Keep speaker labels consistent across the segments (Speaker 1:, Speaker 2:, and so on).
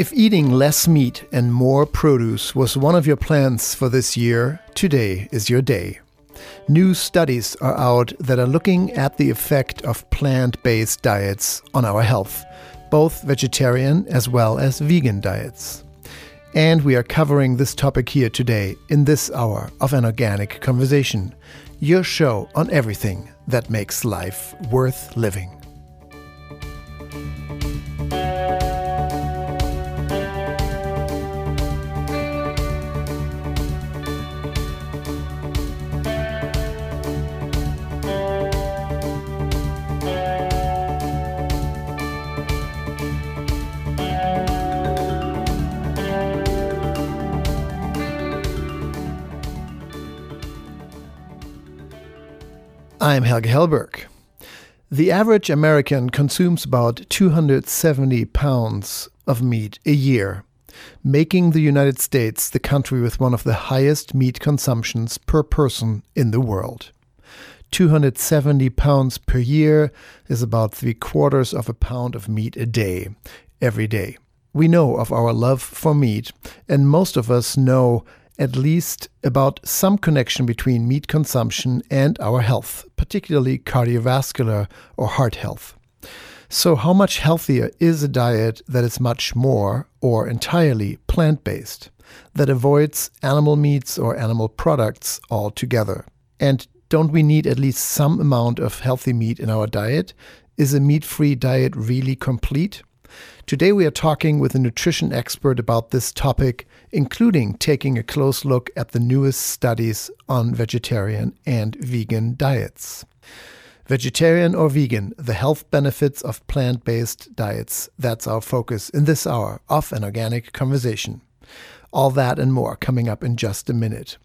Speaker 1: If eating less meat and more produce was one of your plans for this year, today is your day. New studies are out that are looking at the effect of plant based diets on our health, both vegetarian as well as vegan diets. And we are covering this topic here today in this hour of an organic conversation, your show on everything that makes life worth living. I'm Helge Hellberg. The average American consumes about 270 pounds of meat a year, making the United States the country with one of the highest meat consumptions per person in the world. 270 pounds per year is about three quarters of a pound of meat a day, every day. We know of our love for meat, and most of us know at least about some connection between meat consumption and our health, particularly cardiovascular or heart health. So, how much healthier is a diet that is much more or entirely plant based, that avoids animal meats or animal products altogether? And don't we need at least some amount of healthy meat in our diet? Is a meat free diet really complete? Today, we are talking with a nutrition expert about this topic, including taking a close look at the newest studies on vegetarian and vegan diets. Vegetarian or vegan, the health benefits of plant based diets. That's our focus in this hour of an organic conversation. All that and more coming up in just a minute.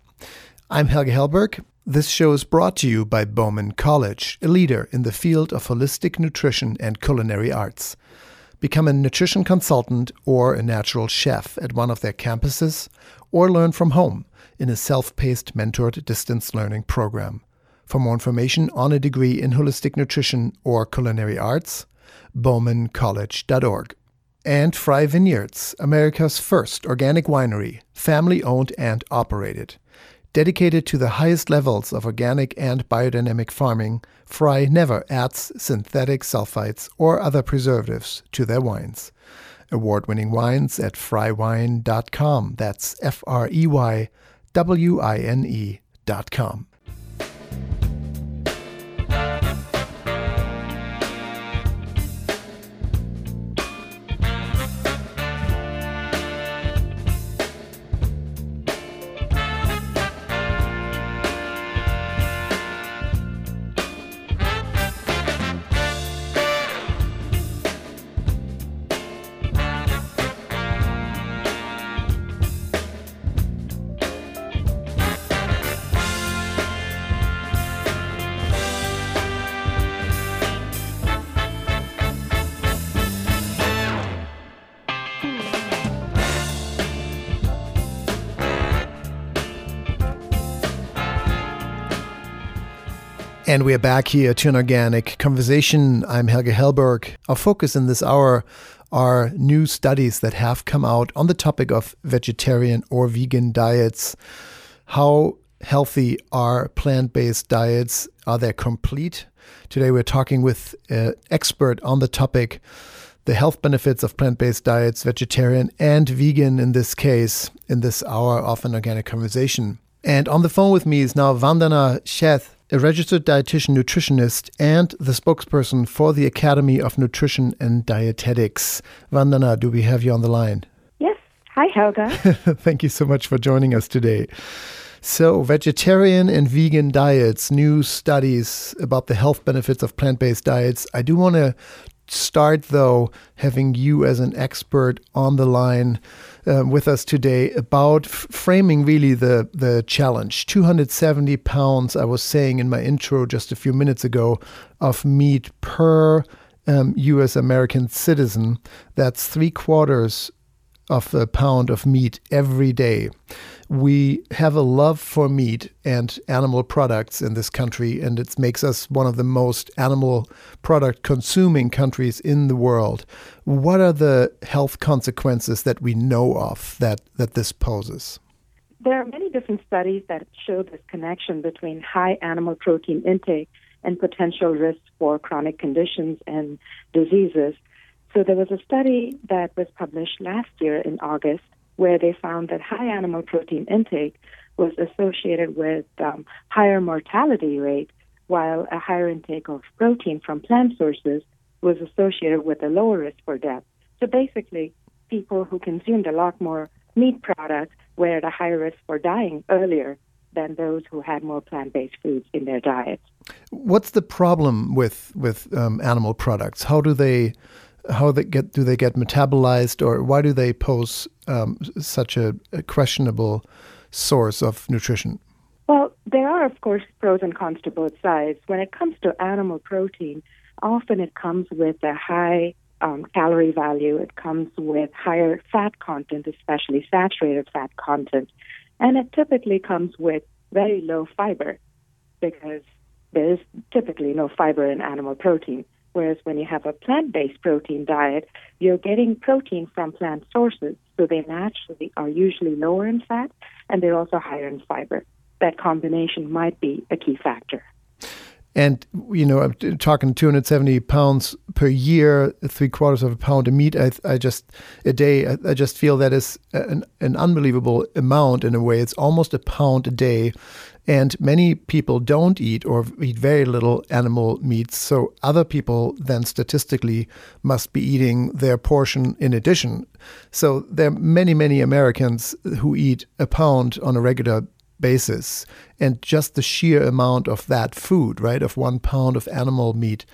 Speaker 1: I'm Helge Hellberg. This show is brought to you by Bauman College, a leader in the field of holistic nutrition and culinary arts. Become a nutrition consultant or a natural chef at one of their campuses, or learn from home in a self paced mentored distance learning program. For more information on a degree in holistic nutrition or culinary arts, baumancollege.org. And Frey Vineyards, America's first organic winery, family owned and operated. Dedicated to the highest levels of organic and biodynamic farming, Frey never adds synthetic sulfites or other preservatives to their wines. Award winning wines at freywine.com. That's F R E Y W I N E.com. And we are back here to an organic conversation. I'm Helge Hellberg. Our focus in this hour are new studies that have come out on the topic of vegetarian or vegan diets. How healthy are plant based diets? Are they complete? Today we're talking with an expert on the topic the health benefits of plant based diets, vegetarian and vegan in this case, in this hour of an organic conversation. And on the phone with me is now Vandana Sheth a registered dietitian nutritionist and the spokesperson for the Academy of Nutrition and Dietetics. Vandana, do we have you on the line?
Speaker 2: Yes. Hi, Helge.
Speaker 1: Thank you so much for joining us today. So, vegetarian and vegan diets, new studies about the health benefits of plant based diets. I do want to start, though, having you as an expert on the line um, with us today about f- framing really the, the challenge. 270 pounds, I was saying in my intro just a few minutes ago, of meat per um, US American citizen. That's three quarters of a pound of meat every day. we have a love for meat and animal products in this country, and it makes us one of the most animal product consuming countries in the world. What are the health consequences that we know of that, that this poses?
Speaker 2: There are many different studies that show this connection between high animal protein intake and potential risks for chronic conditions and diseases. So there was a study that was published last year in August where they found that high animal protein intake was associated with um, higher mortality rate, while a higher intake of protein from plant sources was associated with a lower risk for death. So basically, people who consumed a lot more meat products were at a higher risk for dying earlier than those who had more plant-based foods in their diets.
Speaker 1: What's the problem with with um, animal products? How do they how they get do they get metabolized, or why do they pose um, such a, a questionable source of nutrition?
Speaker 2: Well, there are of course pros and cons to both sides. When it comes to animal protein, often it comes with a high um, calorie value. It comes with higher fat content, especially saturated fat content, and it typically comes with very low fiber because there is typically no fiber in animal protein. Whereas when you have a plant based protein diet, you're getting protein from plant sources. So they naturally are usually lower in fat and they're also higher in fiber. That combination might be a key factor.
Speaker 1: And, you know, I'm talking 270 pounds per year, three quarters of a pound of meat. I, I just, a day, I, I just feel that is an, an unbelievable amount in a way. It's almost a pound a day. And many people don't eat or eat very little animal meats. So other people then statistically must be eating their portion in addition. So there are many, many Americans who eat a pound on a regular basis. And just the sheer amount of that food, right, of one pound of animal meat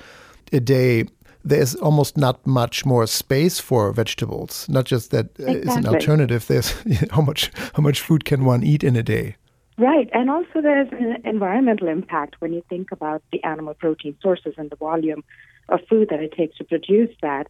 Speaker 1: a day, there's almost not much more space for vegetables. Not just that exactly. it's an alternative. There's how much how much food can one eat in a day?
Speaker 2: Right, and also there's an environmental impact when you think about the animal protein sources and the volume of food that it takes to produce that.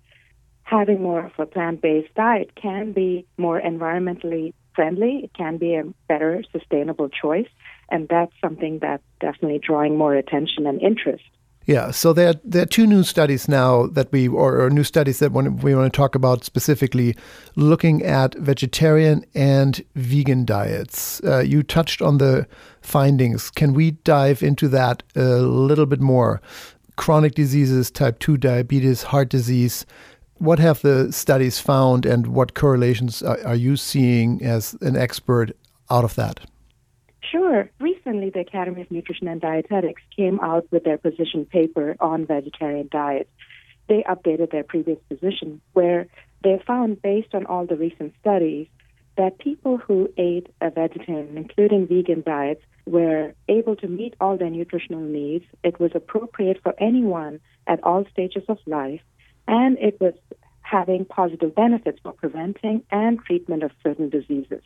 Speaker 2: Having more of a plant-based diet can be more environmentally friendly. It can be a better, sustainable choice. And that's something that's definitely drawing more attention and interest.
Speaker 1: Yeah, so there, there are two new studies now that we, or, or new studies that we want to talk about specifically, looking at vegetarian and vegan diets. Uh, you touched on the findings. Can we dive into that a little bit more? Chronic diseases, type 2 diabetes, heart disease, what have the studies found and what correlations are, are you seeing as an expert out of that?
Speaker 2: Sure. Recently, the Academy of Nutrition and Dietetics came out with their position paper on vegetarian diets. They updated their previous position where they found, based on all the recent studies, that people who ate a vegetarian, including vegan diets, were able to meet all their nutritional needs. It was appropriate for anyone at all stages of life and it was having positive benefits for preventing and treatment of certain diseases.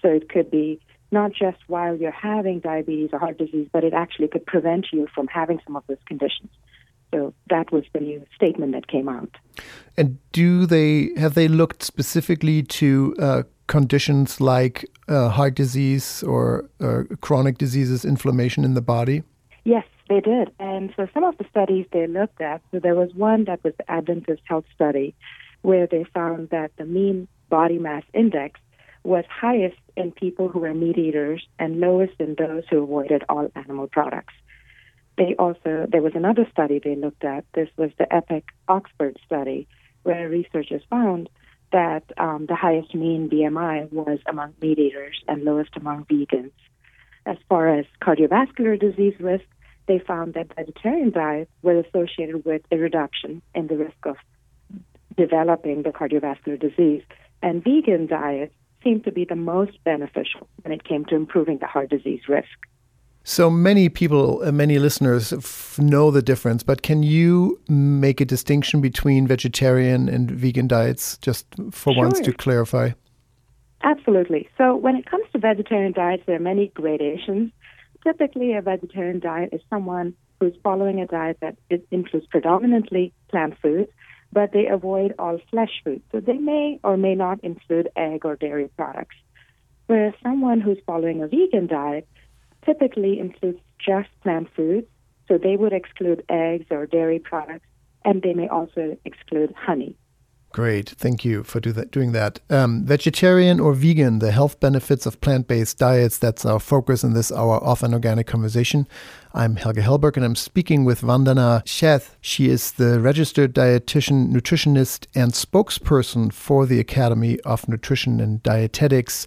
Speaker 2: So it could be not just while you're having diabetes or heart disease, but it actually could prevent you from having some of those conditions. So that was the new statement that came out.
Speaker 1: And do they have they looked specifically to uh, conditions like uh, heart disease or uh, chronic diseases, inflammation in the body?
Speaker 2: Yes, they did. And so some of the studies they looked at, so there was one that was the Adventist Health Study, where they found that the mean body mass index was highest in people who were meat eaters and lowest in those who avoided all animal products. They also, there was another study they looked at. This was the EPIC Oxford study, where researchers found that um, the highest mean BMI was among meat eaters and lowest among vegans. As far as cardiovascular disease risk, they found that vegetarian diets were associated with a reduction in the risk of developing the cardiovascular disease. And vegan diets seemed to be the most beneficial when it came to improving the heart disease risk.
Speaker 1: So many people, uh, many listeners f- know the difference, but can you make a distinction between vegetarian and vegan diets just for
Speaker 2: sure.
Speaker 1: once to clarify?
Speaker 2: Absolutely. So when it comes to vegetarian diets, there are many gradations. Typically, a vegetarian diet is someone who's following a diet that includes predominantly plant foods, but they avoid all flesh foods. So they may or may not include egg or dairy products. Whereas someone who's following a vegan diet typically includes just plant foods, so they would exclude eggs or dairy products, and they may also exclude honey.
Speaker 1: Great. Thank you for do that, doing that. Um, vegetarian or vegan, the health benefits of plant based diets. That's our focus in this hour of an organic conversation. I'm Helge Hellberg and I'm speaking with Vandana Sheth. She is the registered dietitian, nutritionist, and spokesperson for the Academy of Nutrition and Dietetics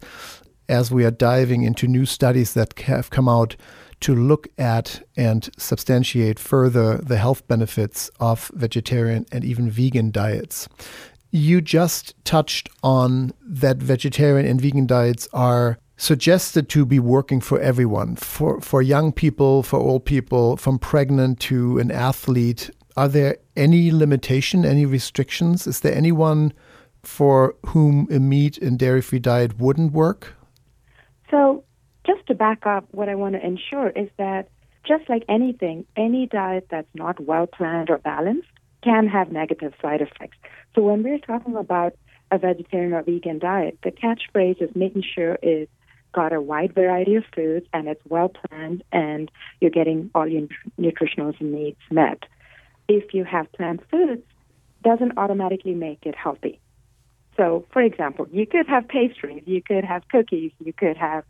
Speaker 1: as we are diving into new studies that have come out to look at and substantiate further the health benefits of vegetarian and even vegan diets. You just touched on that vegetarian and vegan diets are suggested to be working for everyone, for, for young people, for old people, from pregnant to an athlete. Are there any limitation, any restrictions? Is there anyone for whom a meat and dairy free diet wouldn't work?
Speaker 2: So, just to back up, what I want to ensure is that just like anything, any diet that's not well planned or balanced can have negative side effects. So when we're talking about a vegetarian or vegan diet, the catchphrase is making sure it's got a wide variety of foods and it's well planned and you're getting all your nutritional needs met. If you have plant foods, doesn't automatically make it healthy. So, for example, you could have pastries, you could have cookies, you could have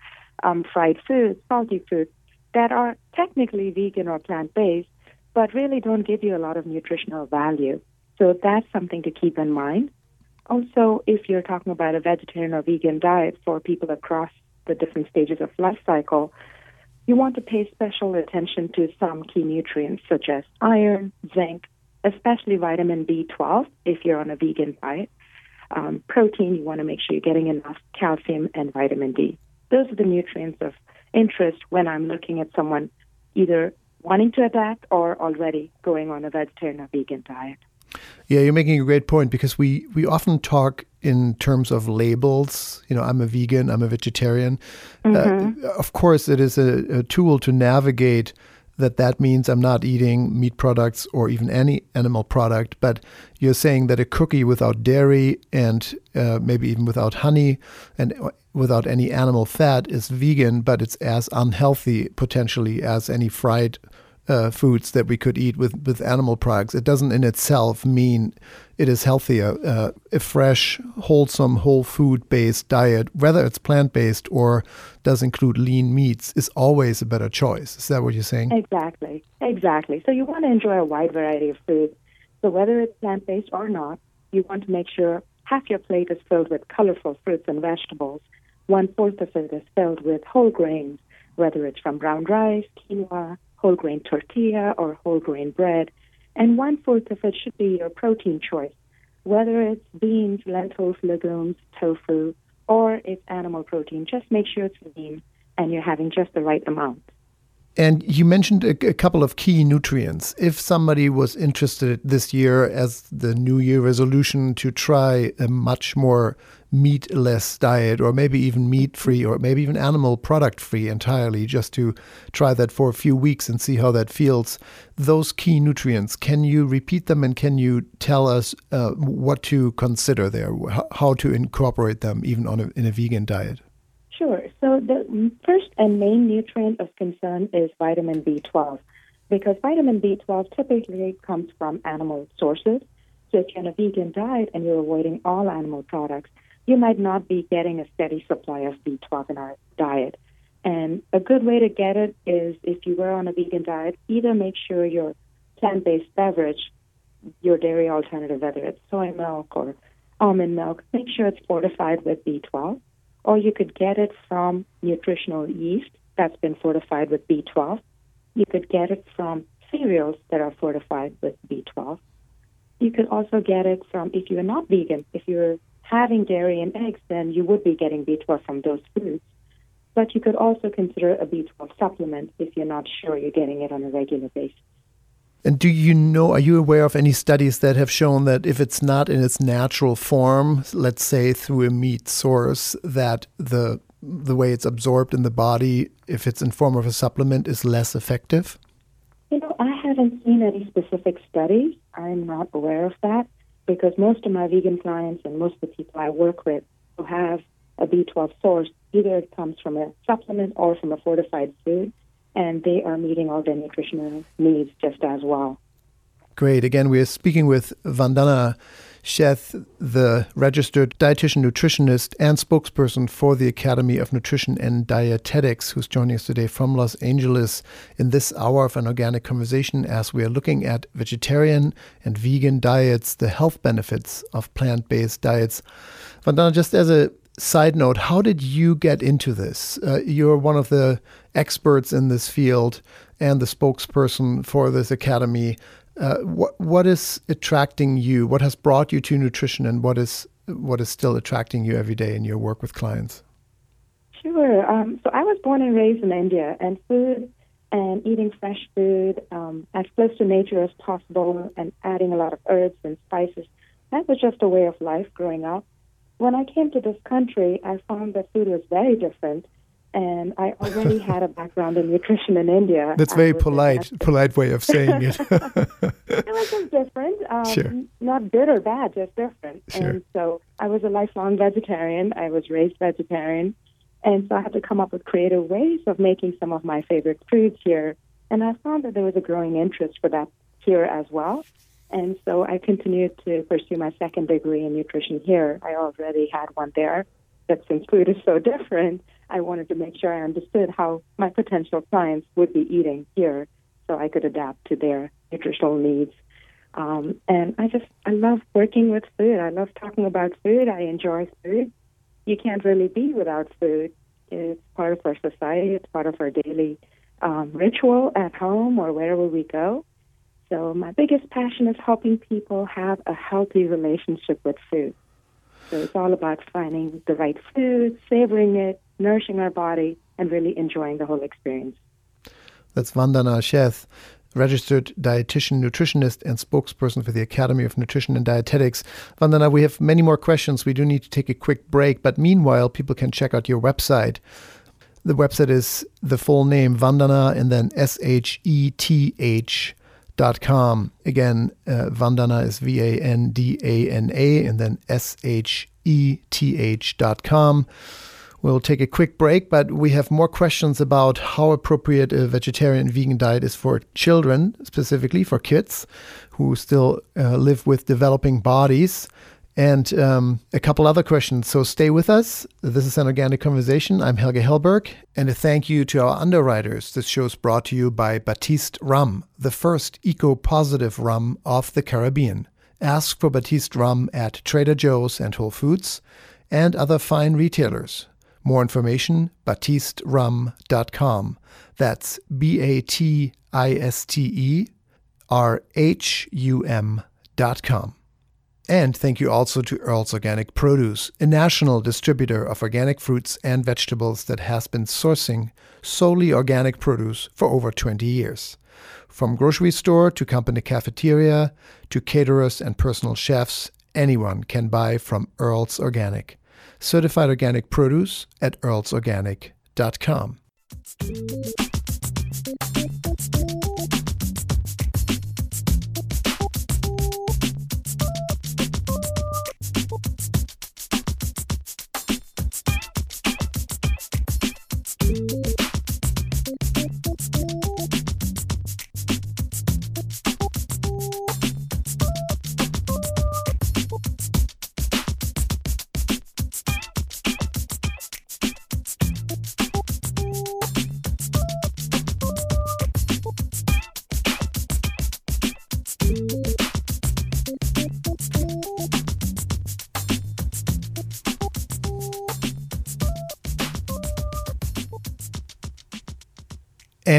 Speaker 2: um, fried foods, salty foods that are technically vegan or plant based, but really don't give you a lot of nutritional value. So that's something to keep in mind. Also, if you're talking about a vegetarian or vegan diet for people across the different stages of life cycle, you want to pay special attention to some key nutrients such as iron, zinc, especially vitamin B12 if you're on a vegan diet. Um, protein, you want to make sure you're getting enough calcium and vitamin D. Those are the nutrients of interest when I'm looking at someone either wanting to adapt or already going on a vegetarian or vegan diet.
Speaker 1: Yeah, you're making a great point because we, we often talk in terms of labels. You know, I'm a vegan, I'm a vegetarian. Mm-hmm. Uh, of course, it is a, a, tool to navigate that that means I'm not eating meat products or even any animal product. But you're saying that a cookie without dairy and uh, maybe even without honey and without any animal fat is vegan, but it's as unhealthy potentially as any fried uh, foods that we could eat with, with animal products. It doesn't in itself mean it is healthier. Uh, a fresh, wholesome, whole food based diet, whether it's plant based or does include lean meats, is always a better choice. Is that what you're saying?
Speaker 2: Exactly. Exactly. So you want to enjoy a wide variety of foods. So whether it's plant based or not, you want to make sure half your plate is filled with colorful fruits and vegetables. One fourth of it is filled with whole grains, whether it's from brown rice, quinoa, whole grain tortilla or whole grain bread, and one fourth of it should be your protein choice, whether it's beans, lentils, legumes, tofu, or it's animal protein. Just make sure it's lean and you're having just the right amount.
Speaker 1: And you mentioned a, a, couple of key nutrients. If somebody was interested this year as the New Year resolution to try a much more meatless diet, or maybe even meat free, or maybe even animal product free entirely, just to try that for a few weeks and see how that feels. Those key nutrients, can you repeat them and can you tell us uh, what to consider there, how to incorporate them even on a, in a vegan diet?
Speaker 2: Sure. So the first and main nutrient of concern is vitamin B12 because vitamin B12 typically comes from animal sources. So if you're on a vegan diet and you're avoiding all animal products, you might not be getting a steady supply of B12 in our diet. And a good way to get it is if you were on a vegan diet, either make sure your plant based beverage, your dairy alternative, whether it's soy milk or almond milk, make sure it's fortified with B12. Or you could get it from nutritional yeast that's been fortified with B12. You could get it from cereals that are fortified with B12. You could also get it from, if you're not vegan, if you're having dairy and eggs, then you would be getting B12 from those foods. But you could also consider a B12 supplement if you're not sure you're getting it on a regular basis.
Speaker 1: And do you know, are you aware of any studies that have shown that if it's not in its natural form, let's say through a meat source, that the the way it's absorbed in the body, if it's in form of a supplement, is less effective?
Speaker 2: You know, I haven't seen any specific studies. I'm not aware of that because most of my vegan clients and most of the people I work with who have a B12 source Either it comes from a supplement or from a fortified food, and they are meeting all their nutritional needs just as well.
Speaker 1: Great. Again, we are speaking with Vandana Sheth, the registered dietitian nutritionist and spokesperson for the Academy of Nutrition and Dietetics, who's joining us today from Los Angeles in this hour of an organic conversation as we are looking at vegetarian and vegan diets, the health benefits of plant based diets. Vandana, just as a side note, how did you get into this? Uh, you're one of the experts in this field and the spokesperson for this academy. Uh, what what is attracting you? What has brought you to nutrition, and what is what is still attracting you every day in your work with clients?
Speaker 2: Sure. Um, so I was born and raised in India, and food and eating fresh food um, as close to nature as possible, and adding a lot of herbs and spices. That was just a way of life growing up. When I came to this country, I found that food was very different and I already had a background in nutrition in India.
Speaker 1: That's very polite, polite way of saying it.
Speaker 2: it was just different, um, sure. not good or bad, just different. Sure. And so I was a lifelong vegetarian. I was raised vegetarian, and so I had to come up with creative ways of making some of my favorite foods here. And I found that there was a growing interest for that here as well. And so I continued to pursue my second degree in nutrition here. I already had one there, but since food is so different, I wanted to make sure I understood how my potential clients would be eating here so I could adapt to their nutritional needs. Um, and I just, I love working with food. I love talking about food. I enjoy food. You can't really be without food. It's part of our society, it's part of our daily um, ritual at home or wherever we go. So, my biggest passion is helping people have a healthy relationship with food. So, it's all about finding the right food, savoring it, nourishing our body, and really enjoying the whole experience.
Speaker 1: That's Vandana Sheth, registered dietitian, nutritionist, and spokesperson for the Academy of Nutrition and Dietetics. Vandana, we have many more questions. We do need to take a quick break, but meanwhile, people can check out your website. The website is the full name Vandana and then S H E T H dot com. Again, uh, Vandana is V A N D A N A and then S H E T H dot com. We'll take a quick break, but we have more questions about how appropriate a vegetarian vegan diet is for children, specifically for kids who still uh, live with developing bodies. And um, a couple other questions. So stay with us. This is an organic conversation. I'm Helge Hellberg. And a thank you to our underwriters. This show is brought to you by Batiste Rhum, the first eco positive rum of the Caribbean. Ask for Batiste Rhum at Trader Joe's and Whole Foods and other fine retailers. More information, batisterhum.com. That's B A T I S T E R H U M.com. And thank you also to Earl's Organic Produce, a national distributor of organic fruits and vegetables that has been sourcing solely organic produce for over 20 years. From grocery store to company cafeteria to caterers and personal chefs, anyone can buy from Earl's Organic certified organic produce at earlsorganic.com.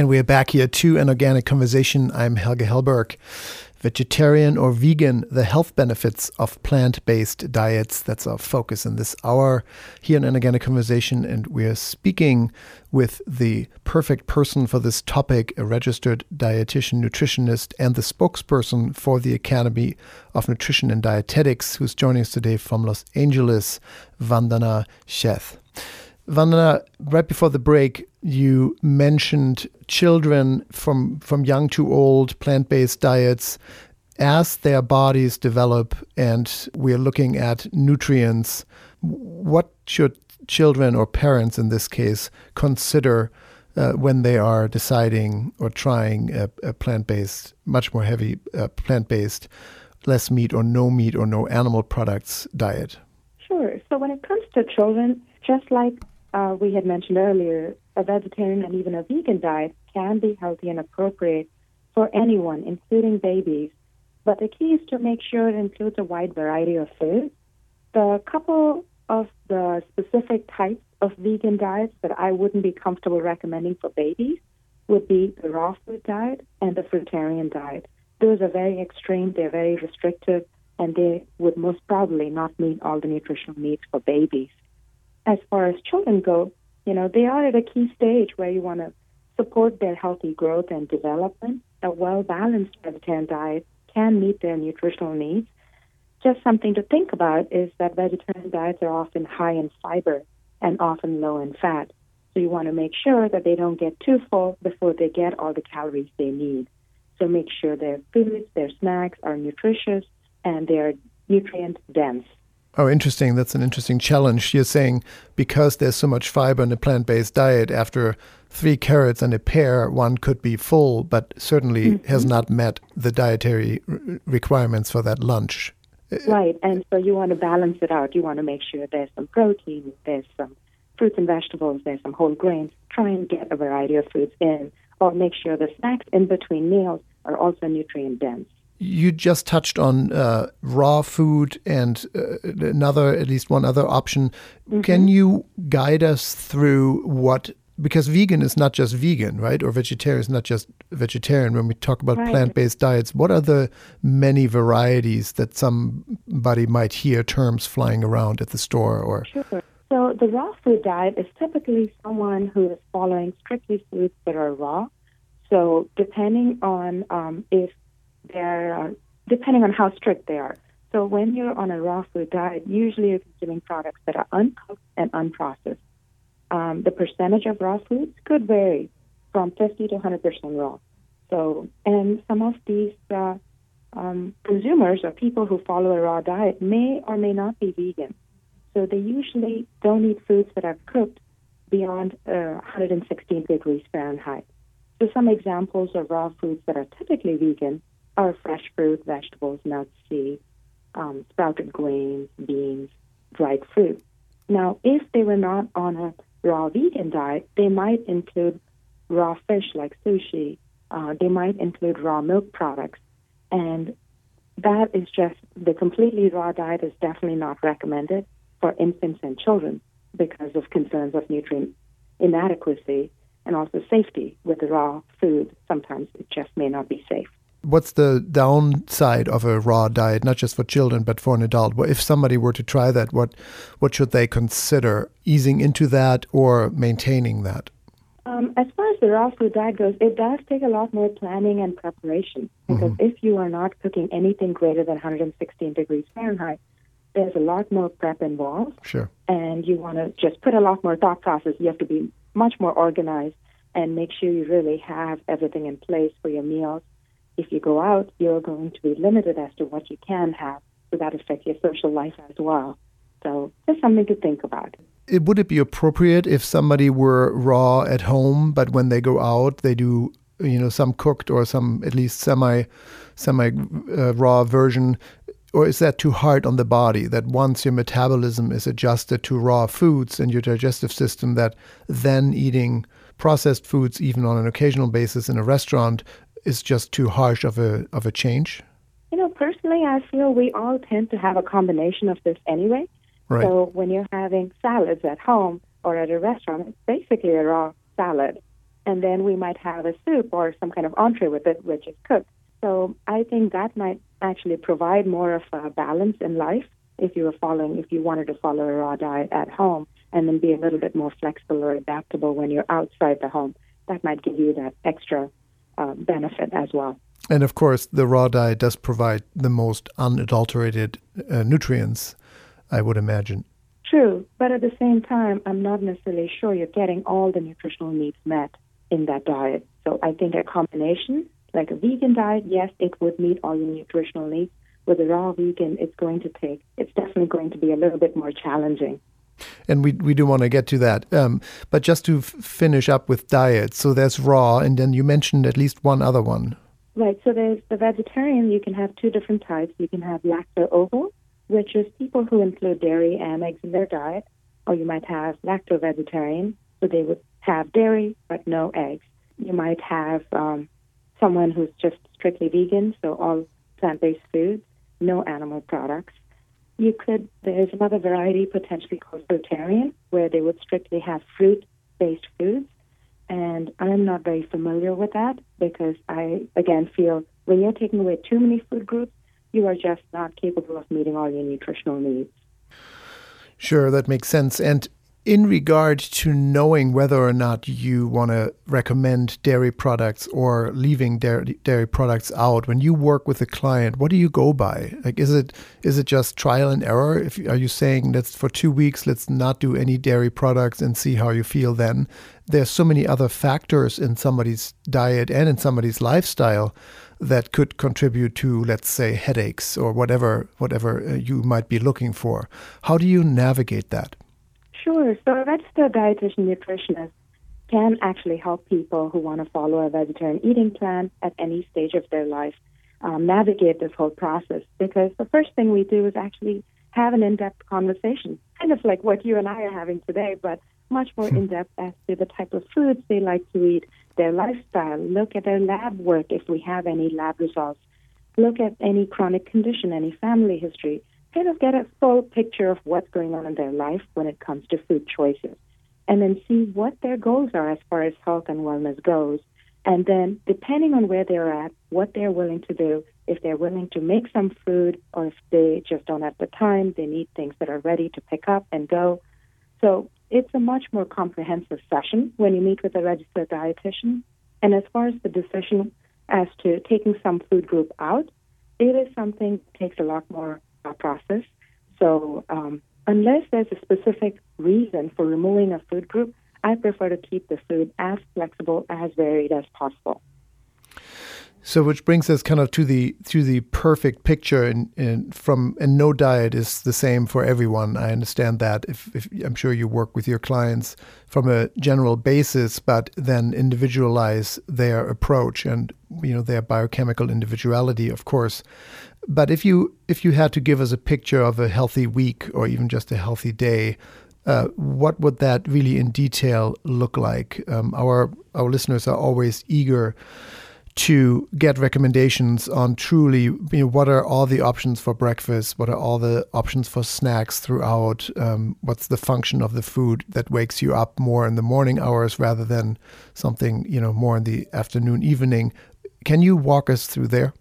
Speaker 1: And we're back here to an organic conversation. I'm Helge Hellberg. Vegetarian or vegan, the health benefits of plant based diets. That's our focus in this hour here in an organic conversation. And we're speaking with the perfect person for this topic, a registered dietitian, nutritionist, and the spokesperson for the Academy of Nutrition and Dietetics, who's joining us today from Los Angeles, Vandana Sheth. Vandana, right before the break, you mentioned children from from young to old, plant-based diets. As their bodies develop, and we're looking at nutrients, what should children or parents in this case consider uh, when they are deciding or trying a, a plant based, much more heavy uh, plant based, less meat or no meat or no animal products diet?
Speaker 2: Sure. So when it comes to children, just like uh, we had mentioned earlier, a vegetarian and even a vegan diet can be healthy and appropriate for anyone, including babies. But the key is to make sure it includes a wide variety of foods. The couple of the specific types of vegan diets that I wouldn't be comfortable recommending for babies would be the raw food diet and the fruitarian diet. Those are very extreme, they're very restrictive, and they would most probably not meet all the nutritional needs for babies. As far as children go, you know, they are at a key stage where you want to support their healthy growth and development. A well balanced vegetarian diet can meet their nutritional needs. Just something to think about is that vegetarian diets are often high in fiber and often low in fat. So you want to make sure that they don't get too full before they get all the calories they need. So make sure their foods, their snacks are nutritious and they're nutrient dense.
Speaker 1: Oh, interesting. That's an interesting challenge. You're saying because there's so much fiber in a plant based diet, after three carrots and a pear, one could be full, but certainly mm-hmm. has not met the dietary requirements for that lunch.
Speaker 2: Right. And so you want to balance it out. You want to make sure there's some protein, there's some fruits and vegetables, there's some whole grains. Try and get a variety of foods in, or make sure the snacks in between meals are also nutrient dense.
Speaker 1: You just touched on uh, raw food and uh, another, at least one other option. Mm-hmm. Can you guide us through what because vegan is not just vegan, right? Or vegetarian is not just vegetarian. When we talk about right. plant based diets, what are the many varieties that somebody might hear terms flying around at the store? Or
Speaker 2: sure. So the raw food diet is typically someone who is following strictly foods that are raw. So depending on um, if they're uh, depending on how strict they are. So when you're on a raw food diet, usually you're consuming products that are uncooked and unprocessed um, the percentage of raw foods could vary from 50 to 100 percent raw. So, and some of these uh, um, consumers or people who follow a raw diet may or may not be vegan. So they usually don't eat foods that are cooked beyond uh, 116 degrees Fahrenheit. So some examples of raw foods that are typically vegan are fresh fruit, vegetables, nuts, seeds, um, sprouted grains, beans, dried fruit. Now, if they were not on a raw vegan diet, they might include raw fish like sushi. Uh, they might include raw milk products. And that is just the completely raw diet is definitely not recommended for infants and children because of concerns of nutrient inadequacy and also safety with the raw food. Sometimes it just may not be safe.
Speaker 1: What's the downside of a raw diet, not just for children but for an adult? If somebody were to try that, what what should they consider? Easing into that or maintaining that?
Speaker 2: Um, as far as the raw food diet goes, it does take a lot more planning and preparation because mm-hmm. if you are not cooking anything greater than 116 degrees Fahrenheit, there's a lot more prep involved.
Speaker 1: Sure.
Speaker 2: And you want to just put a lot more thought process. You have to be much more organized and make sure you really have everything in place for your meals if you go out, you're going to be limited as to what you can have. So that affects your social life as well. So just something to think about.
Speaker 1: It, would it be appropriate if somebody were raw at home, but when they go out, they do you know some cooked or some at least semi semi uh, raw version or is that too hard on the body that once your metabolism is adjusted to raw foods and your digestive system that then eating processed foods even on an occasional basis in a restaurant is just too harsh of a of a change?
Speaker 2: You know, personally, I feel we all tend to have a combination of this anyway.
Speaker 1: Right.
Speaker 2: So when you're having salads at home or at a restaurant, it's basically a raw salad, and then we might have a soup or some kind of entree with it, which is cooked. So I think that might actually provide more of a balance in life if you were following, if you wanted to follow a raw diet at home, and then be a little bit more flexible or adaptable when you're outside the home. That might give you that extra uh, benefit as well.
Speaker 1: And of course, the raw diet does provide the most unadulterated uh, nutrients, I would imagine.
Speaker 2: True, but at the same time, I'm not necessarily sure you're getting all the nutritional needs met in that diet. So I think a combination, like a vegan diet, yes, it would meet all your nutritional needs. With a raw vegan, it's going to take, it's definitely going to be a little bit more challenging.
Speaker 1: And we, we do want to get to that. Um, but just to f- finish up with diet, so there's raw, and then you mentioned at least one other one.
Speaker 2: Right. So there's the vegetarian. You can have two different types. You can have lacto-ovo, which is people who include dairy and eggs in their diet, or you might have lacto-vegetarian, so they would have dairy but no eggs. You might have um, someone who's just strictly vegan, so all plant-based foods, no animal products. You could, there's another variety potentially called fruitarian, where they would strictly have fruit based foods. And I'm not very familiar with that because I, again, feel when you're taking away too many food groups, you are just not capable of meeting all your nutritional needs.
Speaker 1: Sure, that makes sense. And in regard to knowing whether or not you want to recommend dairy products or leaving dairy, dairy products out when you work with a client what do you go by? Like is it is it just trial and error? If are you saying let's for 2 weeks let's not do any dairy products and see how you feel then? There's so many other factors in somebody's diet and in somebody's lifestyle that could contribute to let's say headaches or whatever whatever uh, you might be looking for. How do you navigate that
Speaker 2: Sure. So a registered dietitian nutritionist can actually help people who want to follow a vegetarian eating plan at any stage of their life um, navigate this whole process. Because the first thing we do is actually have an in-depth conversation, kind of like what you and I are having today, but much more hmm. in-depth as to the type of foods they like to eat, their lifestyle, look at their lab work if we have any lab results, look at any chronic condition, any family history, kind of get a full picture of what's going on in their life when it comes to food choices, and then see what their goals are as far as health and wellness goes. And then, depending on where they're at, what they're willing to do, if they're willing to make some food or if they just don't have the time, they need things that are ready to pick up and go. So it's a much more comprehensive session when you meet with a registered dietitian. And as far as the decision as to taking some food group out, it is something that takes a lot more process. So um, unless there's a specific reason for removing a food group, I prefer to keep the food as flexible, as varied as possible.
Speaker 1: So, which brings us kind of to the to the perfect picture, and, from and no diet is the same for everyone. I understand that. If, if I'm sure you work with your clients from a general basis, but then individualize their approach and you know their biochemical individuality, of course. But if you if you had to give us a picture of a healthy week or even just a healthy day, uh, what would that really in detail look like? Um, our our listeners are always eager to get recommendations on truly you know, what are all the options for breakfast, what are all the options for snacks throughout, um, what's the function of the food that wakes you up more in the morning hours rather than something you know more in the afternoon evening. Can you walk us through there?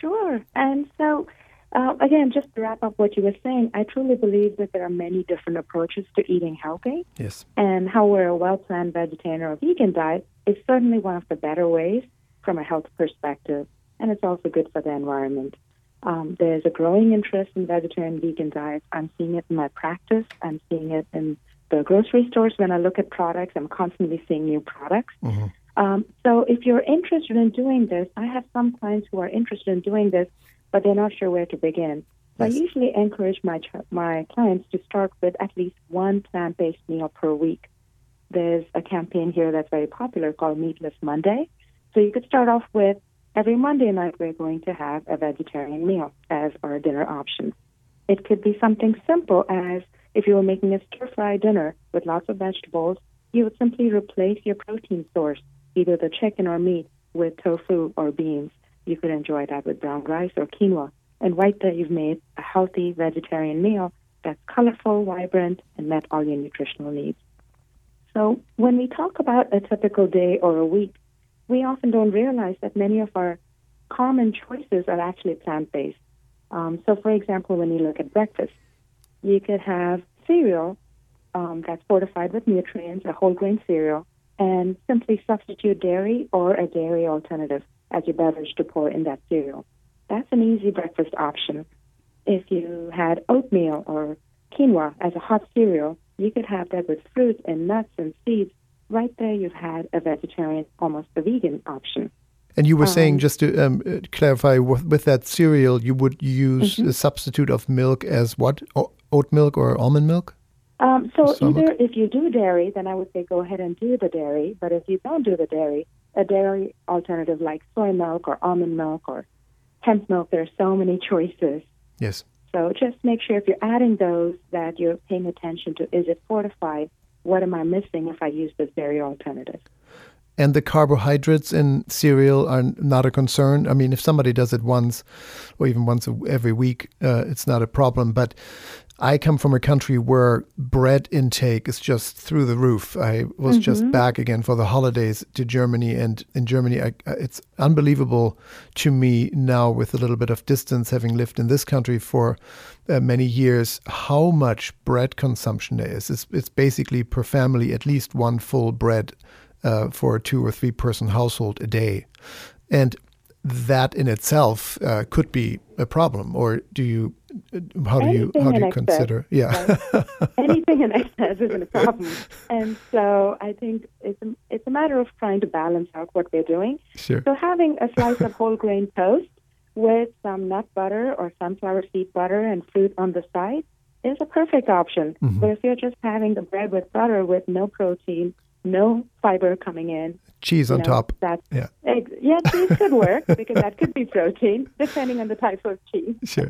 Speaker 2: Sure. And so, uh, again, just to wrap up what you were saying, I truly believe that there are many different approaches to eating healthy.
Speaker 1: Yes.
Speaker 2: And how we're a well planned vegetarian or vegan diet is certainly one of the better ways from a health perspective, and it's also good for the environment. Um, there's a growing interest in vegetarian vegan diets. I'm seeing it in my practice. I'm seeing it in the grocery stores when I look at products. I'm constantly seeing new products. Mm-hmm. Um, so if you're interested in doing this, I have some clients who are interested in doing this, but they're not sure where to begin. So. I usually encourage my my clients to start with at least one plant-based meal per week. There's a campaign here that's very popular called Meatless Monday. So you could start off with every Monday night we're going to have a vegetarian meal as our dinner option. It could be something simple as if you were making a stir-fry dinner with lots of vegetables, you would simply replace your protein source either the chicken or meat with tofu or beans. You could enjoy that with brown rice or quinoa. And right there, you've made a healthy vegetarian meal that's colorful, vibrant, and met all your nutritional needs. So, when we talk about a typical day or a week, we often don't realize that many of our common choices are actually plant based. Um, so, for example, when you look at breakfast, you could have cereal um, that's fortified with nutrients, a whole grain cereal, and simply substitute dairy or a dairy alternative as your beverage to pour in that cereal. That's an easy breakfast option. If you had oatmeal or quinoa as a hot cereal, you could have that with fruit and nuts and seeds. Right there, you've had a vegetarian, almost a vegan option.
Speaker 1: And you were um, saying, just to um, clarify, with, with, that cereal, you would use mm-hmm. a substitute of milk as what? O- oat milk or almond milk?
Speaker 2: Um, so either if you do dairy, then I would say go ahead and do the dairy. But if you don't do the dairy, a dairy alternative like soy milk or almond milk or hemp milk, there are so many choices.
Speaker 1: Yes.
Speaker 2: So just make sure if you're adding those that you're paying attention to is it fortified? What am I missing if I use this dairy alternative?
Speaker 1: and the carbohydrates in cereal are not a concern. I mean, if somebody does it once or even once every week, uh, it's not a problem. But I come from a country where bread intake is just through the roof. I was mm-hmm. just back again for the holidays to Germany, and in Germany, I, it's unbelievable to me now, with a little bit of distance, having lived in this country for uh, many years, how much bread consumption there is. It's, it's basically per family at least one full bread uh, for a two or three person household a day, and that in itself uh, could be a problem. Or do you how do you how do you consider?
Speaker 2: yeah, anything in excess isn't a problem. And so I think it's a, it's a matter of trying to balance out what we're doing.
Speaker 1: Sure.
Speaker 2: So having a slice of whole grain toast with some nut butter or sunflower seed butter and fruit on the side is a perfect option. Mm-hmm. But if you're just having the bread with butter with no protein, no fiber coming in,
Speaker 1: cheese on know, top.
Speaker 2: That's, yeah. yeah, cheese could work because that could be protein, depending on the type of cheese.
Speaker 1: Sure.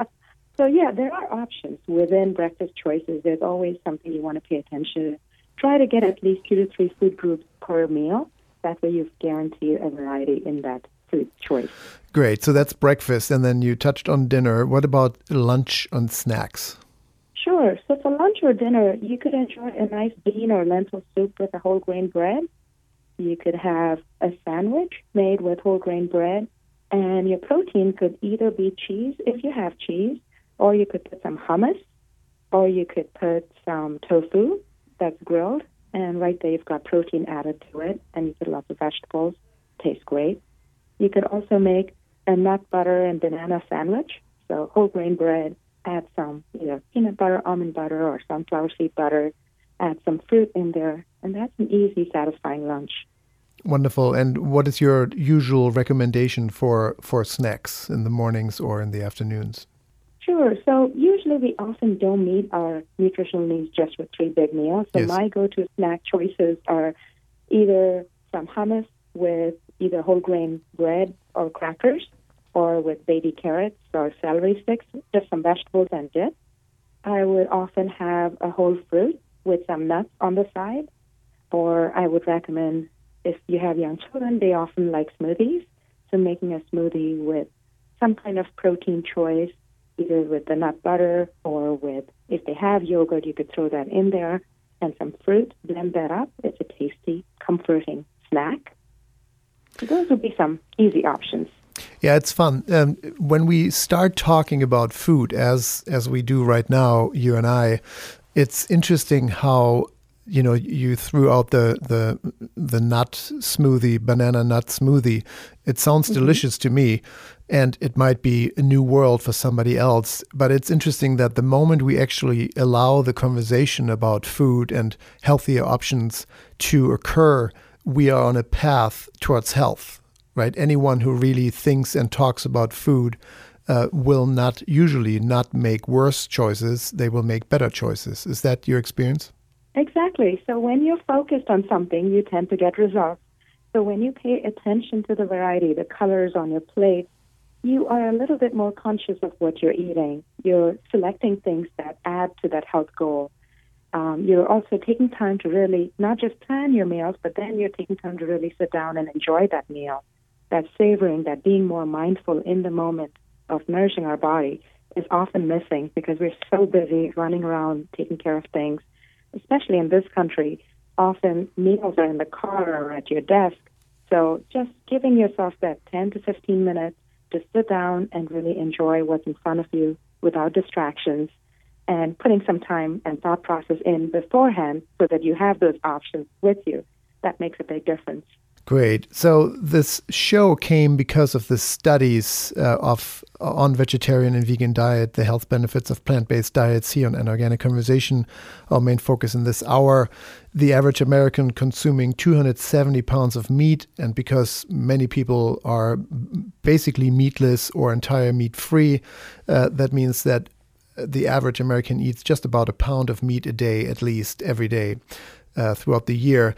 Speaker 2: So, yeah, there are options within breakfast choices. There's always something you want to pay attention to. Try to get at least two to three food groups per meal. That way, you've guaranteed a variety in that food choice.
Speaker 1: Great. So that's breakfast. And then you touched on dinner. What about lunch and snacks?
Speaker 2: Sure. So for lunch or dinner, you could enjoy a nice bean or lentil soup with a whole grain bread. You could have a sandwich made with whole grain bread. And your protein could either be cheese if you have cheese, or you could put some hummus, or you could put some tofu that's grilled, and right there you've got protein added to it, and you put lots of vegetables. Tastes great. You could also make a nut butter and banana sandwich. So whole grain bread, add some either peanut butter, almond butter, or sunflower seed butter, add some fruit in there, and that's an easy, satisfying lunch.
Speaker 1: Wonderful. And what is your usual recommendation for, for snacks in the mornings or in the afternoons?
Speaker 2: Sure. So usually we often don't meet our nutritional needs just with three big meals. So
Speaker 1: yes.
Speaker 2: my go-to snack choices are either some hummus with either whole grain bread or crackers, or with baby carrots or celery sticks, just some vegetables and dip. I would often have a whole fruit with some nuts on the side, or I would recommend if you have young children, they often like smoothies. So making a smoothie with some kind of protein choice either with the nut butter or with, if they have yogurt, you could throw that in there and some fruit, blend that up. It's a tasty, comforting snack. So those would be some easy options.
Speaker 1: Yeah, it's fun. Um, when we start talking about food, as as we do right now, you and I, it's interesting how you know you threw out the the the nut smoothie, banana nut smoothie. It sounds mm-hmm. delicious to me, and it might be a new world for somebody else. But it's interesting that the moment we actually allow the conversation about food and healthier options to occur, we are on a path towards health, right? Anyone who really thinks and talks about food uh, will not usually not make worse choices. They will make better choices. Is that your experience?
Speaker 2: Exactly. So when you're focused on something, you tend to get results. So when you pay attention to the variety, the colors on your plate, you are a little bit more conscious of what you're eating. You're selecting things that add to that health goal. Um, you're also taking time to really not just plan your meals, but then you're taking time to really sit down and enjoy that meal. That savoring, that being more mindful in the moment of nourishing our body is often missing because we're so busy running around taking care of things, especially in this country. Often meals are in the car or at your desk. So just giving yourself that 10 to 15 minutes to sit down and really enjoy what's in front of you without distractions and putting some time and thought process in beforehand so that you have those options with you. That makes a big difference.
Speaker 1: Great. So this show came because of the studies uh, of on vegetarian and vegan diet, the health benefits of plant-based diets here on an organic conversation. Our main focus in this hour, the average American consuming 270 pounds of meat, and because many people are basically meatless or entire meat-free, uh, that means that the average American eats just about a pound of meat a day, at least every day uh, throughout the year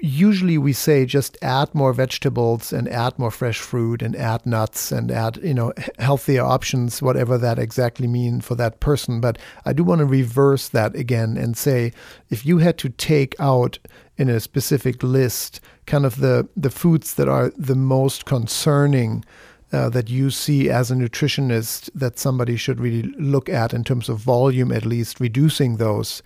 Speaker 1: usually we say just add more vegetables and add more fresh fruit and add nuts and add you know healthier options whatever that exactly mean for that person. But i do want to reverse that again and say if you had to take out in a specific list kind of the the foods that are the most concerning uh, that you see as a nutritionist that somebody should really look at in terms of volume at least reducing those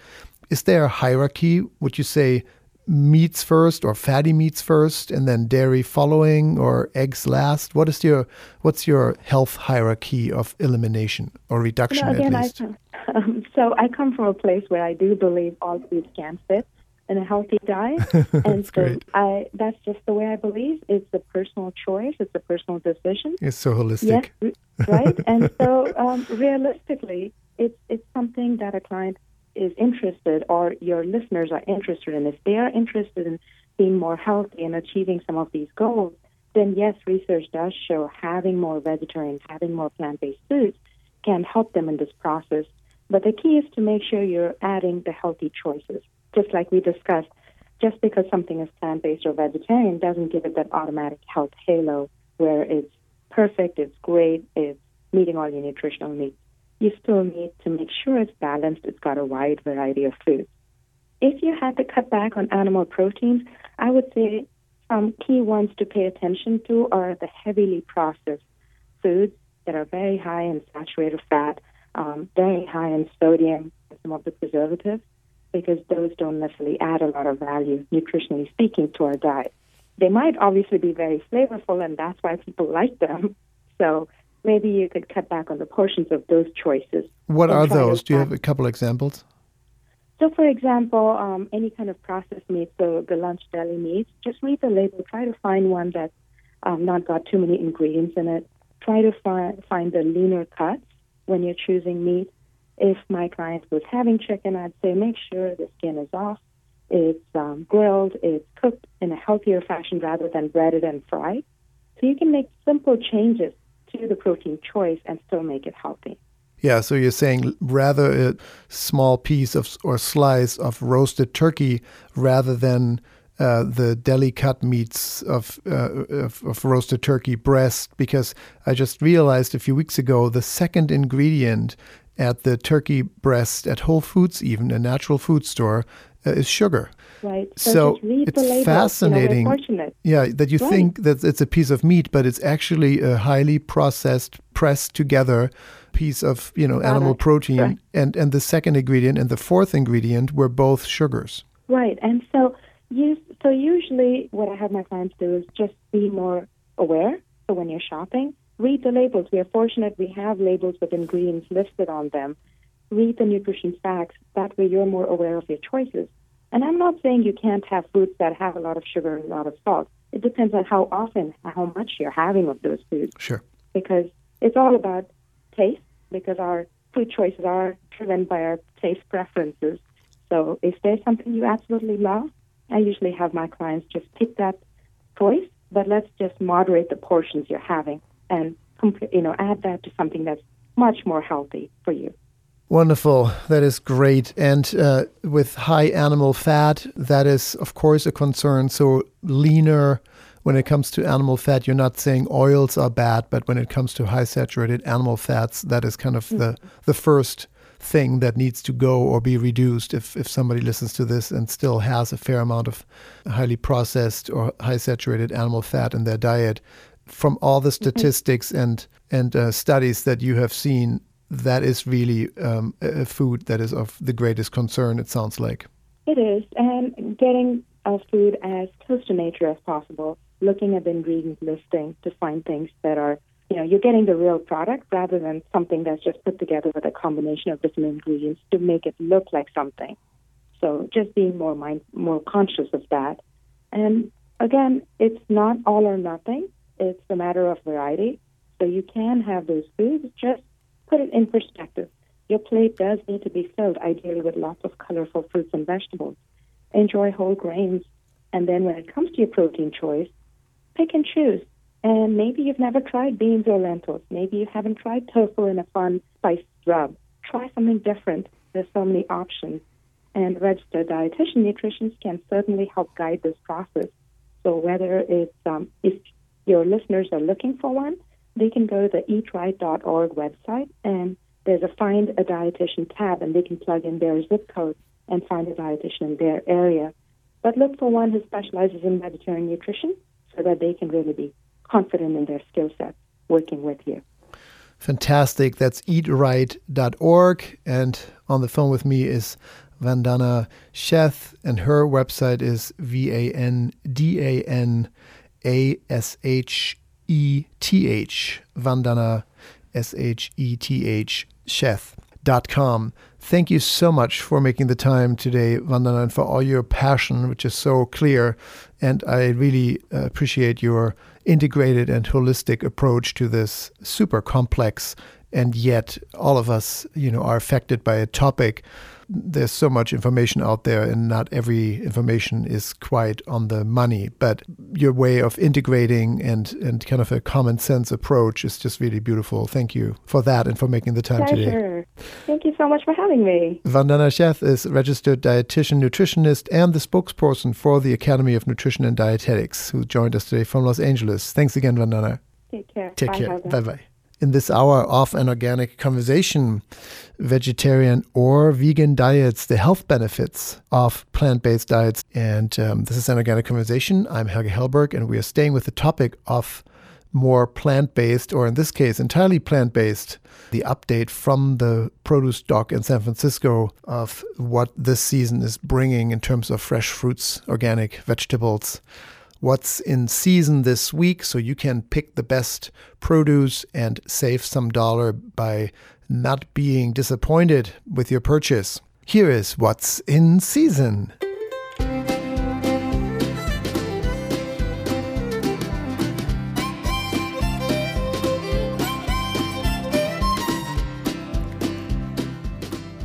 Speaker 1: is there a hierarchy? Would you say meats first or fatty meats first and then dairy following or eggs last? What is your what's your health hierarchy of elimination or reduction
Speaker 2: know, again,
Speaker 1: at least?
Speaker 2: I, um, so i come from a place where i do believe all foods can fit in a healthy diet. And so
Speaker 1: great.
Speaker 2: i that's just the way i believe. It's a personal choice. It's a personal decision.
Speaker 1: It's so holistic.
Speaker 2: Yes, right? And so um, realistically it's it's something that a client is interested or your listeners are interested in, if they are interested in being more healthy and achieving some of these goals, then yes, research does show having more vegetarian, having more plant based foods can help them in this process. But the key is to make sure you're adding the healthy choices. Just like we discussed, just because something is plant based or vegetarian doesn't give it that automatic health halo where it's perfect, it's great, it's meeting all your nutritional needs you still need to make sure it's balanced, it's got a wide variety of foods. If you had to cut back on animal proteins, I would say some key ones to pay attention to are the heavily processed foods that are very high in saturated fat, um, very high in sodium, some of the preservatives, because those don't necessarily add a lot of value, nutritionally speaking, to our diet. They might obviously be very flavorful, and that's why people like them. So maybe you could cut back on the portions of those choices.
Speaker 1: What are those? Do you have a couple examples?
Speaker 2: So, for example, um, any kind of processed meat, so the lunch deli meats, just read the label. Try to find one that's um, not got too many ingredients in it. Try to find find the leaner cuts when you're choosing meat. If my client was having chicken, I'd say make sure the skin is off. It's um, grilled. It's cooked in a healthier fashion rather than breaded and fried. So you can make simple changes to the protein choice and still make it healthy.
Speaker 1: Yeah, so you're saying rather a small piece of or slice of roasted turkey rather than uh, the deli cut meats of, uh, of, of roasted turkey breast because I just realized a few weeks ago the second ingredient at the turkey breast at Whole Foods, even a natural food store, uh, is sugar.
Speaker 2: Right.
Speaker 1: So, so it's fascinating.
Speaker 2: You know,
Speaker 1: yeah, that you
Speaker 2: right.
Speaker 1: think that it's a piece of meat, but it's actually a highly processed, pressed together piece of you know animal protein.
Speaker 2: Right.
Speaker 1: And and the second ingredient and the fourth ingredient were both sugars.
Speaker 2: Right. And so you so usually what I have my clients do is just be more aware. So when you're shopping, read the labels. We are fortunate we have labels with ingredients listed on them. Read the nutrition facts. That way you're more aware of your choices. And I'm not saying you can't have foods that have a lot of sugar and a lot of salt. It depends on how often, how much you're having of those foods.
Speaker 1: Sure.
Speaker 2: Because it's all about taste, because our food choices are driven by our taste preferences. So if there's something you absolutely love, I usually have my clients just pick that choice, but let's just moderate the portions you're having and you know add that to something that's much more healthy for you.
Speaker 1: Wonderful. That is great. And uh, with high animal fat, that is, of course, a concern. So, leaner when it comes to animal fat, you're not saying oils are bad, but when it comes to high saturated animal fats, that is kind of mm-hmm. the, the first thing that needs to go or be reduced if, if somebody listens to this and still has a fair amount of highly processed or high saturated animal fat in their diet. From all the mm-hmm. statistics and, and uh, studies that you have seen, that is really um, a food that is of the greatest concern, it sounds like.
Speaker 2: It is. And getting our food as close to nature as possible, looking at the ingredient listing to find things that are, you know, you're getting the real product rather than something that's just put together with a combination of different ingredients to make it look like something. So just being more mind, more conscious of that. And again, it's not all or nothing. It's a matter of variety. So you can have those foods, just put it in perspective. Your plate does need to be filled, ideally with lots of colorful fruits and vegetables. Enjoy whole grains. And then when it comes to your protein choice, pick and choose. And maybe you've never tried beans or lentils. Maybe you haven't tried tofu in a fun spiced rub. try something different. There's so many options. And registered dietitian nutritionists can certainly help guide this process. So whether it's um, if your listeners are looking for one, they can go to the eatright.org website and there's a find a dietitian tab and they can plug in their zip code and find a dietitian in their area. But look for one who specializes in vegetarian nutrition so that they can really be confident in their skill set working with you.
Speaker 1: Fantastic. That's eatright.org. And on the phone with me is Vandana Sheth, and her website is V A N D A N A S H E T H, Vandana S H E T H, Sheth.com. Thank you so much for making the time today, Vandana, and for all your passion, which is so clear. And I really appreciate your integrated and holistic approach to this super complex and yet all of us, you know, are affected by a topic there's so much information out there, and not every information is quite on the money. But your way of integrating and and kind of a common sense approach is just really beautiful. Thank you for that and for making the time
Speaker 2: Pleasure.
Speaker 1: today.
Speaker 2: Thank you so much for having me.
Speaker 1: Vandana Sheth is a registered dietitian, nutritionist, and the spokesperson for the Academy of Nutrition and Dietetics, who joined us today from Los Angeles. Thanks again, Vandana.
Speaker 2: Take care.
Speaker 1: Take
Speaker 2: Bye,
Speaker 1: care.
Speaker 2: Bye
Speaker 1: bye in this hour of an organic conversation vegetarian or vegan diets, the health benefits of plant based diets. And um, this is an organic conversation. I'm Helge Hellberg, and we are staying with the topic of more plant based, or in this case, entirely plant based. The update from the produce dock in San Francisco of what this season is bringing in terms of fresh fruits, organic vegetables what's in season this week so you can pick the best produce and save some dollar by not being disappointed with your purchase. Here is what's in season.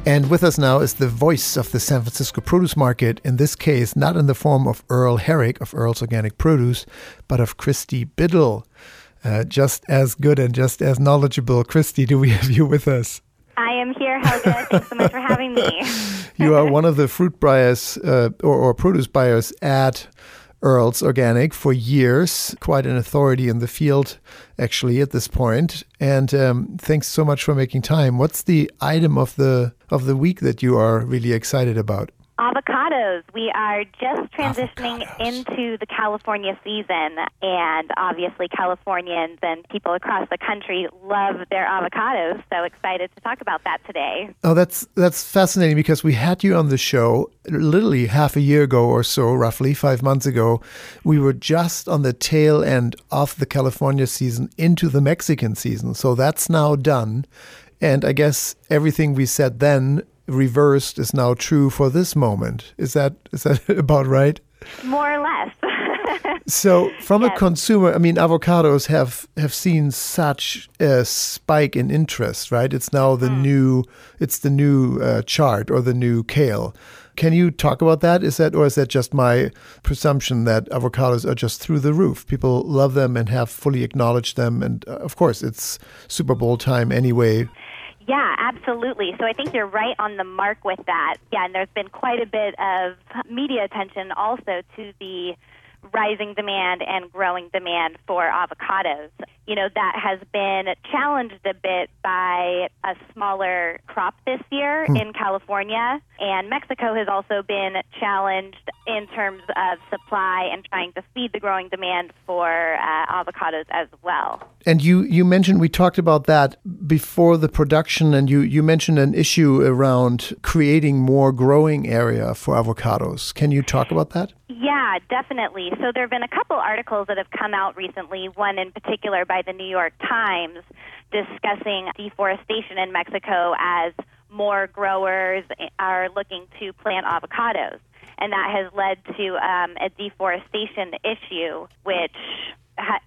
Speaker 1: And with us now is the voice of the San Francisco produce market, in this case, not in the form of Earl Herrick of Earl's Organic Produce, but of Christy Biddle. Uh, just as good and just as knowledgeable. Christy, do we have you with us?
Speaker 3: I am here, Helga. Thanks so much for having me.
Speaker 1: you are one of the fruit buyers uh, or, or produce buyers at Earl's Organic for years, quite an authority in the field, actually, at this point. And um, thanks so much for making time. What's the item of the of the week that you are really excited about?
Speaker 3: Avocados. We are just transitioning Avocados. into the California season, and obviously, Californians and people across the country love their avocados. So excited to talk about that today.
Speaker 1: Oh, that's that's fascinating because we had you on the show literally half a year ago or so, roughly five months ago. We were just on the tail end of the California season into the Mexican season, so that's now done. And I guess everything we said then reversed is now true for this moment. Is that is that about right?
Speaker 3: More or less.
Speaker 1: so, from yes. a consumer, I mean, avocados have have seen such a spike in interest, right? It's now the mm. new, it's the new uh, chart or the new kale. Can you talk about that? Is that or is that just my presumption that avocados are just through the roof? People love them and have fully acknowledged them, and uh, of course, it's Super Bowl time anyway.
Speaker 3: Yeah, absolutely. So I think you're right on the mark with that. Yeah, and there's been quite a bit of media attention also to the rising demand and growing demand for avocados. You know, that has been challenged a bit by a smaller crop this year hmm. in California. And Mexico has also been challenged in terms of supply and trying to feed the growing demand for uh, avocados as well.
Speaker 1: And you, you mentioned, we talked about that before the production, and you, you mentioned an issue around creating more growing area for avocados. Can you talk about that?
Speaker 3: Yeah, definitely. So there have been a couple articles that have come out recently, one in particular by the New York Times, discussing deforestation in Mexico as more growers are looking to plant avocados. And that has led to um, a deforestation issue, which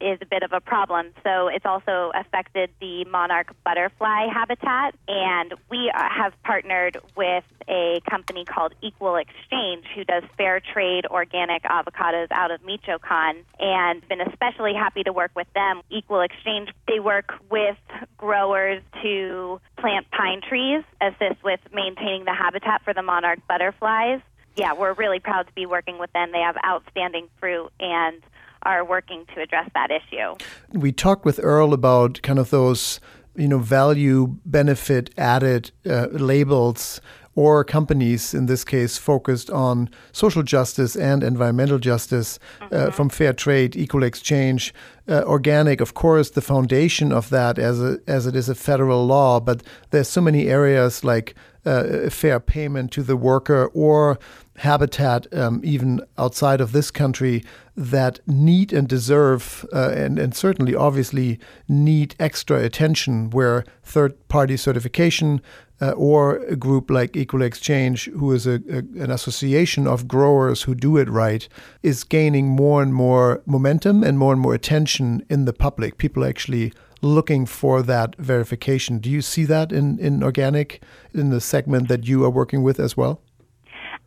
Speaker 3: is a bit of a problem. So it's also affected the monarch butterfly habitat. And we uh, have partnered with a company called Equal Exchange, who does fair trade organic avocados out of Michoacan, and been especially happy to work with them. Equal Exchange, they work with growers to plant pine trees, assist with maintaining the habitat for the monarch butterflies. Yeah, we're really proud to be working with them. They have outstanding fruit and are working to address that issue.
Speaker 1: We talked with Earl about kind of those, you know, value benefit added uh, labels or companies, in this case, focused on social justice and environmental justice, uh, mm-hmm. from fair trade, equal exchange, uh, organic, of course, the foundation of that as a, as it is a federal law. But there's so many areas like uh, fair payment to the worker or habitat, um, even outside of this country, that need and deserve, uh, and, and certainly obviously need extra attention, where third party certification uh, or a group like Equal Exchange, who is a, a, an association of growers who do it right, is gaining more and more momentum and more and more attention in the public. People actually looking for that verification. Do you see that in, in organic, in the segment that you are working with as well?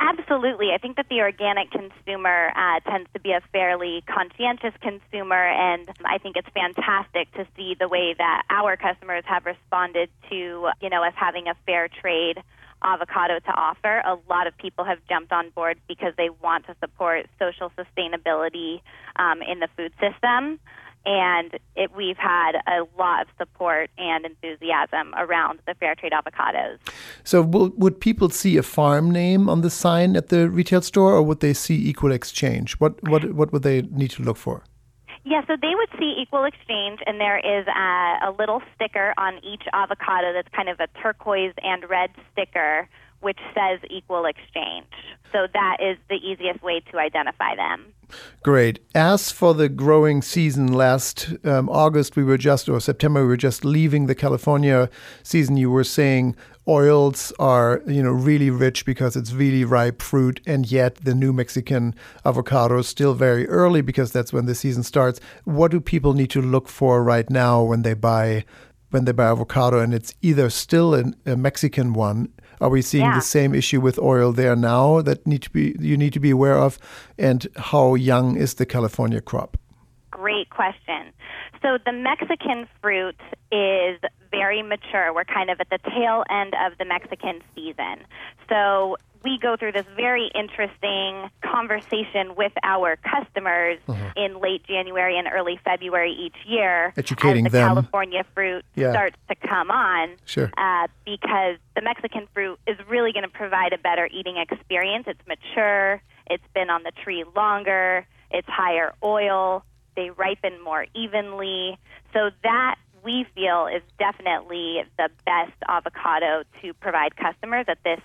Speaker 3: Absolutely. I think that the organic consumer uh, tends to be a fairly conscientious consumer, and I think it's fantastic to see the way that our customers have responded to, you know, us having a fair trade avocado to offer. A lot of people have jumped on board because they want to support social sustainability um, in the food system and it, we've had a lot of support and enthusiasm around the fair trade avocados.
Speaker 1: So, will, would people see a farm name on the sign at the retail store, or would they see Equal Exchange? What what what would they need to look for?
Speaker 3: Yeah, so they would see Equal Exchange, and there is a, a little sticker on each avocado that's kind of a turquoise and red sticker which says equal exchange. So that is the easiest way to identify them.
Speaker 1: Great. As for the growing season, last um, August we were just, or September, we were just leaving the California season. You were saying oils are, you know, really rich because it's really ripe fruit, and yet the New Mexican avocado is still very early because that's when the season starts. What do people need to look for right now when they buy when they buy avocado, and it's either still an, a Mexican one are we seeing yeah. the same issue with oil there now that need to be you need to be aware of? And how young is the California crop?
Speaker 3: Great question. So the Mexican fruit is very mature. We're kind of at the tail end of the Mexican season. So we go through this very interesting conversation with our customers uh-huh. in late January and early February each year.
Speaker 1: Educating
Speaker 3: as the
Speaker 1: them.
Speaker 3: California fruit yeah. starts to come on.
Speaker 1: Sure.
Speaker 3: Uh, because the Mexican fruit is really going to provide a better eating experience. It's mature, it's been on the tree longer, it's higher oil, they ripen more evenly. So that we feel is definitely the best avocado to provide customers at this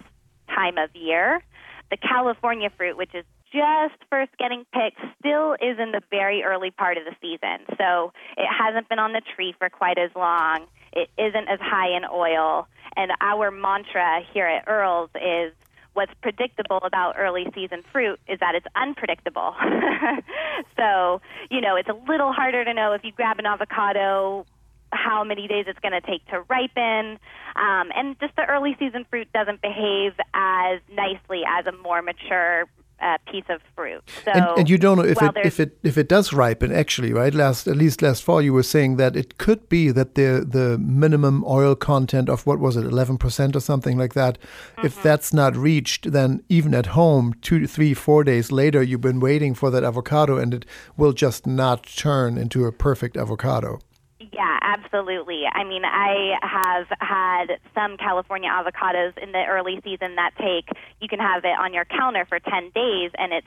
Speaker 3: time of year. The California fruit, which is just first getting picked, still is in the very early part of the season. So it hasn't been on the tree for quite as long. It isn't as high in oil. And our mantra here at Earl's is what's predictable about early season fruit is that it's unpredictable. so, you know, it's a little harder to know if you grab an avocado how many days it's going to take to ripen. Um, and just the early season fruit doesn't behave as nicely as a more mature uh, piece of fruit. So,
Speaker 1: and, and you don't know if it if it if it does ripen actually, right? Last at least last fall, you were saying that it could be that the the minimum oil content of what was it, eleven percent or something like that. Mm-hmm. If that's not reached, then even at home, two, three, four days later, you've been waiting for that avocado, and it will just not turn into a perfect avocado.
Speaker 3: Yeah, absolutely. I mean, I have had some California avocados in the early season that take, you can have it on your counter for 10 days and it's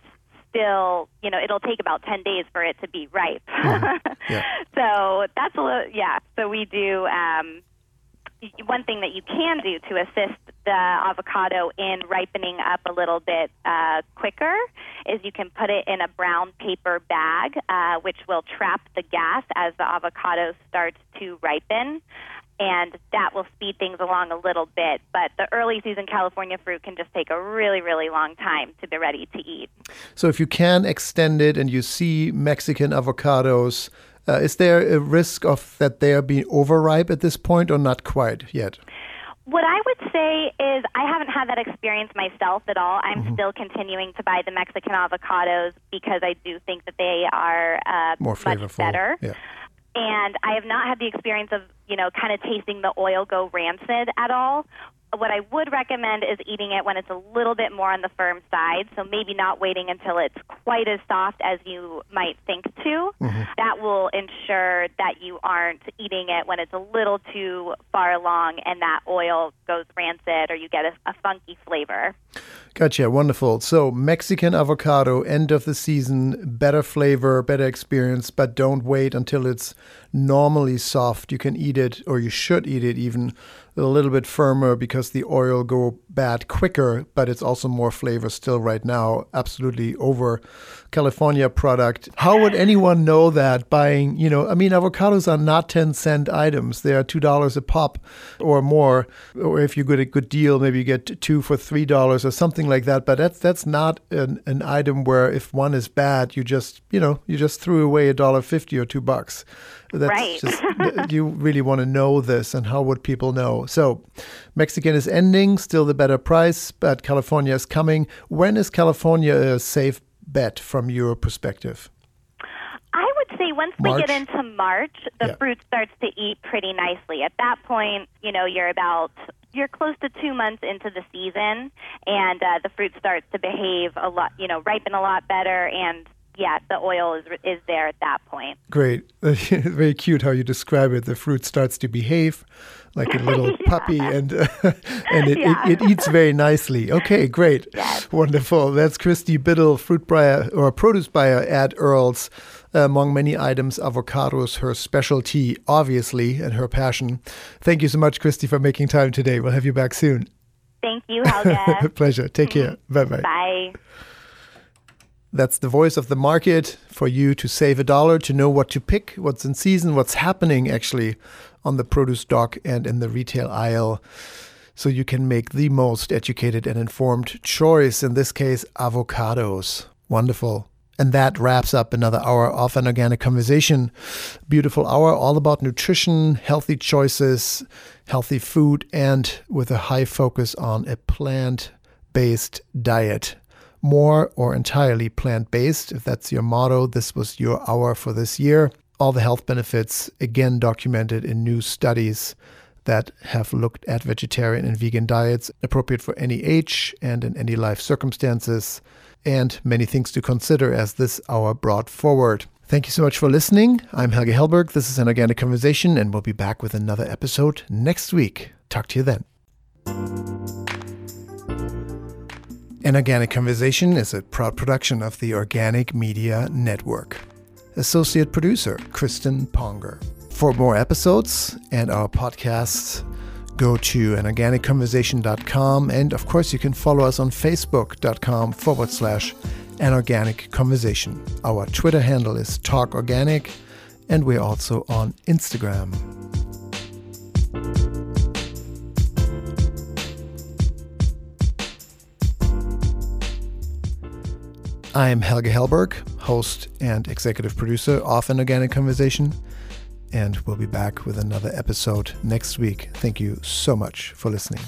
Speaker 3: still, you know, it'll take about 10 days for it to be ripe.
Speaker 1: Yeah.
Speaker 3: so that's a little, yeah. So we do, um, one thing that you can do to assist the avocado in ripening up a little bit uh, quicker is you can put it in a brown paper bag, uh, which will trap the gas as the avocado starts to ripen. And that will speed things along a little bit. But the early season California fruit can just take a really, really long time to be ready to eat.
Speaker 1: So, if you can extend it and you see Mexican avocados uh, is there a risk of that they are being overripe at this point, or not quite yet?
Speaker 3: What I would say is I haven't had that experience myself at all. I'm mm-hmm. still continuing to buy the Mexican avocados because I do think that they are uh,
Speaker 1: more
Speaker 3: much better.
Speaker 1: Yeah.
Speaker 3: and I have not had the experience of, you know, kind of tasting the oil go rancid at all. What I would recommend is eating it when it's a little bit more on the firm side, so maybe not waiting until it's quite as soft as you might think to. Mm-hmm. That will ensure that you aren't eating it when it's a little too far along and that oil goes rancid or you get a, a funky flavor.
Speaker 1: Gotcha. Wonderful. So, Mexican avocado, end of the season, better flavor, better experience, but don't wait until it's normally soft. You can eat it, or you should eat it even a little bit firmer because the oil go bad quicker, but it's also more flavor still right now. Absolutely over California product. How would anyone know that buying, you know, I mean, avocados are not 10 cent items. They are $2 a pop or more. Or if you get a good deal, maybe you get two for $3 or something like that. But that's, that's not an, an item where if one is bad, you just, you know, you just threw away a dollar 50 or two bucks. That's
Speaker 3: right.
Speaker 1: just, you really want to know this and how would people know? So Mexican is ending, still the better price, but California is coming. When is California a safe bet from your perspective?
Speaker 3: I would say once
Speaker 1: March?
Speaker 3: we get into March, the
Speaker 1: Yeah.
Speaker 3: fruit starts to eat pretty nicely. At that point, you know, you're about you're close to two months into the season, and uh, the fruit starts to behave a lot, you know, ripen a lot better, and yeah, the oil is is there at that point.
Speaker 1: Great. Very cute how you describe it. The fruit starts to behave like a little puppy and uh, and it,
Speaker 3: Yeah.
Speaker 1: it, it eats very nicely. Okay, great.
Speaker 3: Yes.
Speaker 1: Wonderful. That's Christy Biddle, fruit buyer or produce buyer at Earl's. Among many items, avocados, her specialty, obviously, and her passion. Thank you so much, Christy, for making time today. We'll have you back soon.
Speaker 3: Thank you, Helga.
Speaker 1: Pleasure. Take care. Bye bye
Speaker 3: bye.
Speaker 1: That's the voice of the market for you to save a dollar, to know what to pick, what's in season, what's happening actually on the produce dock and in the retail aisle. So you can make the most educated and informed choice, in this case, avocados. Wonderful. And that wraps up another hour of an organic conversation. Beautiful hour, all about nutrition, healthy choices, healthy food, and with a high focus on a plant based diet more or entirely plant based. If that's your motto, this was your hour for this year. All the health benefits, again, documented in new studies that have looked at vegetarian and vegan diets appropriate for any age and in any life circumstances, and many things to consider as this hour brought forward. Thank you so much for listening. I'm Helge Hellberg. This is an organic conversation, and we'll be back with another episode next week. Talk to you then. An Organic Conversation is a proud production of the Organic Media Network. Associate producer Kristen Ponger. For more episodes and our podcasts, go to anorganicconversation.com. And of course, you can follow us on facebook.com forward slash anorganicconversation. Our Twitter handle is talkorganic, and we're also on Instagram. I'm Helge Hellberg, host and executive producer of An Organic Conversation, and we'll be back with another episode next week. Thank you so much for listening.